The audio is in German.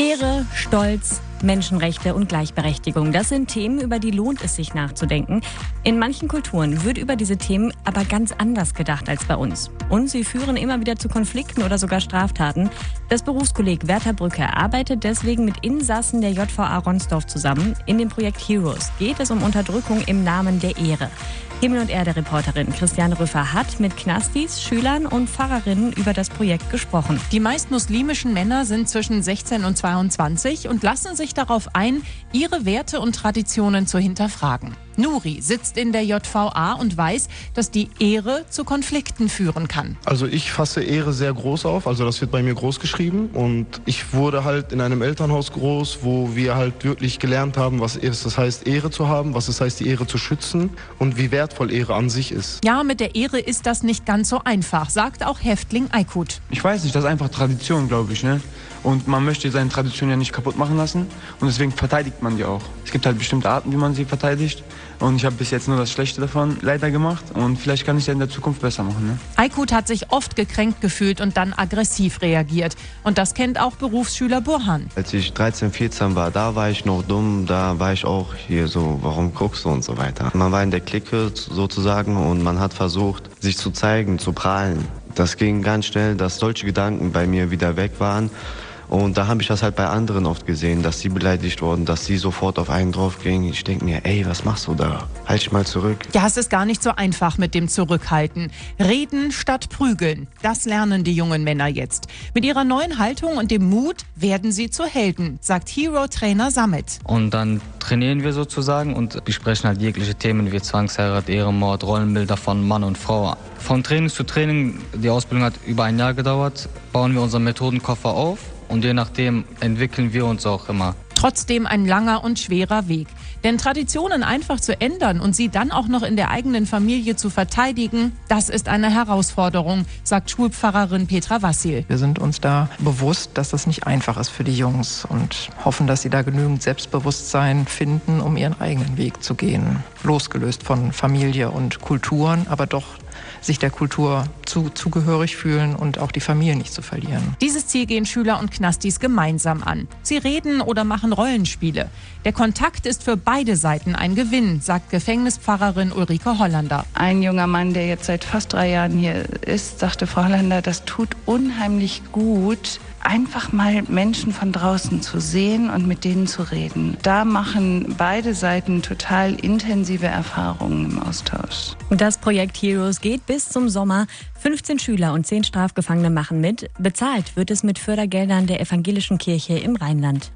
Ehre, Stolz, Menschenrechte und Gleichberechtigung, das sind Themen, über die lohnt es sich nachzudenken. In manchen Kulturen wird über diese Themen aber ganz anders gedacht als bei uns. Und sie führen immer wieder zu Konflikten oder sogar Straftaten. Das Berufskolleg Werther Brücke arbeitet deswegen mit Insassen der JVA Ronsdorf zusammen. In dem Projekt Heroes geht es um Unterdrückung im Namen der Ehre. Himmel und Erde Reporterin Christiane Rüffer hat mit Knastis, Schülern und Pfarrerinnen über das Projekt gesprochen. Die meist muslimischen Männer sind zwischen 16 und 22 und lassen sich darauf ein, ihre Werte und Traditionen zu hinterfragen. Nuri sitzt in der JVA und weiß, dass die Ehre zu Konflikten führen kann. Also ich fasse Ehre sehr groß auf, also das wird bei mir groß geschrieben und ich wurde halt in einem Elternhaus groß, wo wir halt wirklich gelernt haben, was es heißt Ehre zu haben, was es heißt die Ehre zu schützen und wie wertvoll Ehre an sich ist. Ja, mit der Ehre ist das nicht ganz so einfach, sagt auch Häftling Aykut. Ich weiß nicht, das ist einfach Tradition, glaube ich, ne? Und man möchte seine Tradition ja nicht kaputt machen lassen und deswegen verteidigt man die auch. Es gibt halt bestimmte Arten, wie man sie verteidigt und ich habe bis jetzt nur das Schlechte davon leider gemacht und vielleicht kann ich es ja in der Zukunft besser machen. Ne? Aykut hat sich oft gekränkt gefühlt und dann aggressiv reagiert. Und das kennt auch Berufsschüler Burhan. Als ich 13, 14 war, da war ich noch dumm, da war ich auch hier so, warum guckst du und so weiter. Man war in der Clique sozusagen und man hat versucht, sich zu zeigen, zu prahlen. Das ging ganz schnell, dass solche Gedanken bei mir wieder weg waren. Und da habe ich das halt bei anderen oft gesehen, dass sie beleidigt wurden, dass sie sofort auf einen drauf gingen. Ich denke mir, ey, was machst du da? Halt dich mal zurück. Ja, es ist gar nicht so einfach mit dem Zurückhalten. Reden statt prügeln. Das lernen die jungen Männer jetzt. Mit ihrer neuen Haltung und dem Mut werden sie zu Helden, sagt Hero-Trainer Samet. Und dann trainieren wir sozusagen und besprechen halt jegliche Themen wie Zwangsheirat, Ehrenmord, Rollenbilder von Mann und Frau. Von Training zu Training, die Ausbildung hat über ein Jahr gedauert, bauen wir unseren Methodenkoffer auf und je nachdem entwickeln wir uns auch immer. Trotzdem ein langer und schwerer Weg. Denn Traditionen einfach zu ändern und sie dann auch noch in der eigenen Familie zu verteidigen, das ist eine Herausforderung, sagt Schulpfarrerin Petra Wassil. Wir sind uns da bewusst, dass das nicht einfach ist für die Jungs und hoffen, dass sie da genügend Selbstbewusstsein finden, um ihren eigenen Weg zu gehen. Losgelöst von Familie und Kulturen, aber doch sich der Kultur zu, zugehörig fühlen und auch die Familie nicht zu verlieren. Dieses Ziel gehen Schüler und Knastis gemeinsam an. Sie reden oder machen Rollenspiele. Der Kontakt ist für beide Seiten ein Gewinn, sagt Gefängnispfarrerin Ulrike Hollander. Ein junger Mann, der jetzt seit fast drei Jahren hier ist, sagte Frau Hollander, das tut unheimlich gut, einfach mal Menschen von draußen zu sehen und mit denen zu reden. Da machen beide Seiten total intensive Erfahrungen im Austausch. Das Projekt Heroes geht bis zum Sommer. 15 Schüler und 10 Strafgefangene machen mit. Bezahlt wird es mit Fördergeldern der Evangelischen Kirche im Rheinland.